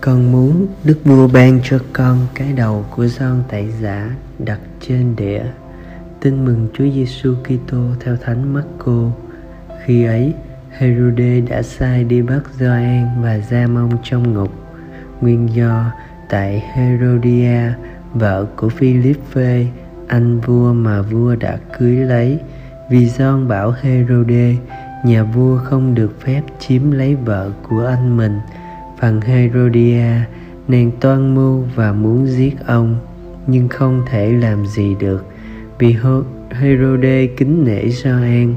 Con muốn Đức Vua ban cho con cái đầu của Gioan Tẩy giả đặt trên đĩa. Tin mừng Chúa Giêsu Kitô theo Thánh Marco. Khi ấy, Herode đã sai đi bắt Gioan và giam mong trong ngục. Nguyên do tại Herodia, vợ của Philippe anh vua mà vua đã cưới lấy, vì John bảo Herode, nhà vua không được phép chiếm lấy vợ của anh mình. Phần Herodia nàng toan mưu và muốn giết ông nhưng không thể làm gì được. Vì Herode kính nể Gioan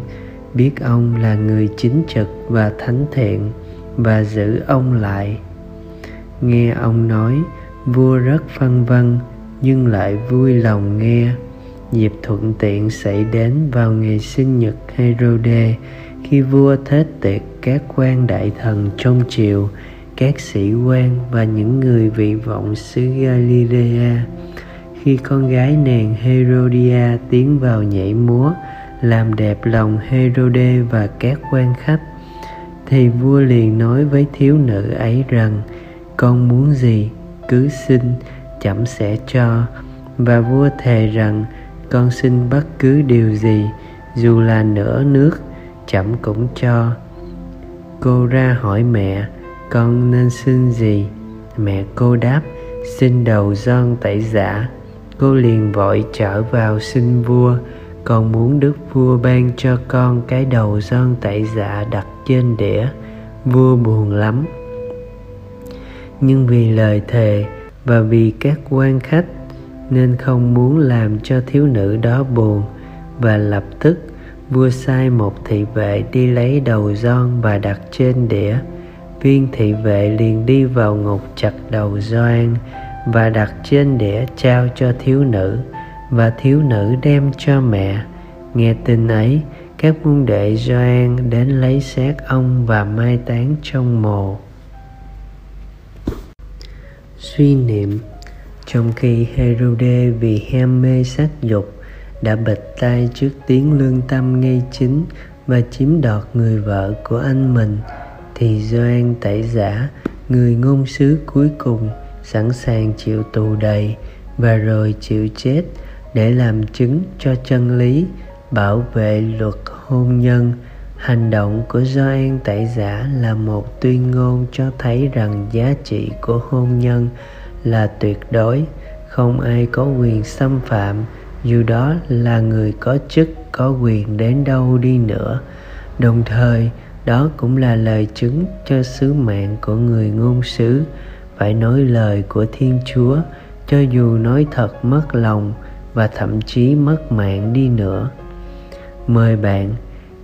biết ông là người chính trực và thánh thiện và giữ ông lại. Nghe ông nói vua rất phân vân nhưng lại vui lòng nghe dịp thuận tiện xảy đến vào ngày sinh nhật Herode, khi vua thết tiệc các quan đại thần trong triều, các sĩ quan và những người vị vọng xứ Galilea. Khi con gái nàng Herodia tiến vào nhảy múa, làm đẹp lòng Herode và các quan khách, thì vua liền nói với thiếu nữ ấy rằng, con muốn gì? Cứ xin chậm sẽ cho. Và vua thề rằng, con xin bất cứ điều gì, dù là nửa nước, chậm cũng cho. Cô ra hỏi mẹ, con nên xin gì? Mẹ cô đáp, xin đầu giòn tẩy giả. Cô liền vội trở vào xin vua. Con muốn đức vua ban cho con cái đầu giòn tẩy giả đặt trên đĩa. Vua buồn lắm. Nhưng vì lời thề và vì các quan khách nên không muốn làm cho thiếu nữ đó buồn, và lập tức vua sai một thị vệ đi lấy đầu giòn và đặt trên đĩa. Viên thị vệ liền đi vào ngục chặt đầu Gioan và đặt trên đĩa trao cho thiếu nữ, và thiếu nữ đem cho mẹ. Nghe tin ấy, các môn đệ Gioan đến lấy xác ông và mai táng trong mồ suy niệm. Trong khi Herode vì ham mê sắc dục đã bịch tay trước tiếng lương tâm ngay chính và chiếm đoạt người vợ của anh mình, thì Doan tẩy giả, người ngôn sứ cuối cùng, sẵn sàng chịu tù đầy và rồi chịu chết để làm chứng cho chân lý, bảo vệ luật hôn nhân hành động của Gioan tẩy giả là một tuyên ngôn cho thấy rằng giá trị của hôn nhân là tuyệt đối. Không ai có quyền xâm phạm, dù đó là người có chức, có quyền đến đâu đi nữa. Đồng thời, đó cũng là lời chứng cho sứ mạng của người ngôn sứ. Phải nói lời của thiên chúa, cho dù nói thật mất lòng và thậm chí mất mạng đi nữa. Mời bạn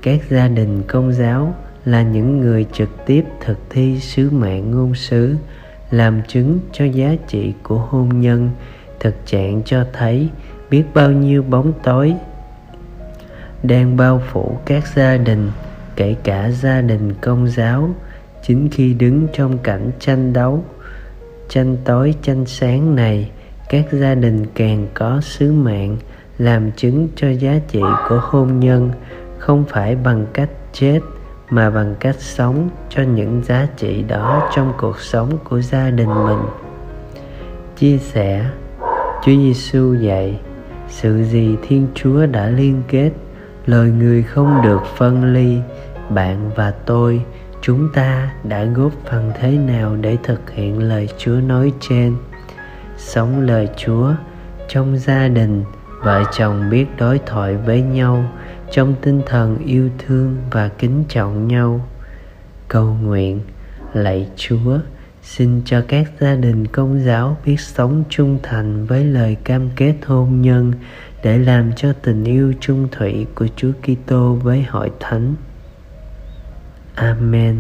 các gia đình công giáo là những người trực tiếp thực thi sứ mạng ngôn sứ, làm chứng cho giá trị của hôn nhân, thực trạng cho thấy biết bao nhiêu bóng tối đang bao phủ các gia đình, kể cả gia đình công giáo. Chính khi đứng trong cảnh tranh đấu, tranh tối, tranh sáng này, các gia đình càng có sứ mạng làm chứng cho giá trị của hôn nhân không phải bằng cách chết, mà bằng cách sống cho những giá trị đó trong cuộc sống của gia đình mình. Chia sẻ, chúa giêsu dạy, sự gì thiên chúa đã liên kết lời người không được phân ly, bạn và tôi, chúng ta đã góp phần thế nào để thực hiện lời chúa nói trên? Sống lời chúa trong gia đình, vợ chồng biết đối thoại với nhau trong tinh thần yêu thương và kính trọng nhau, cầu nguyện, lạy chúa, xin cho các gia đình công giáo biết sống trung thành với lời cam kết hôn nhân để làm cho tình yêu trung thủy của Chúa Kitô với hội thánh. Amen.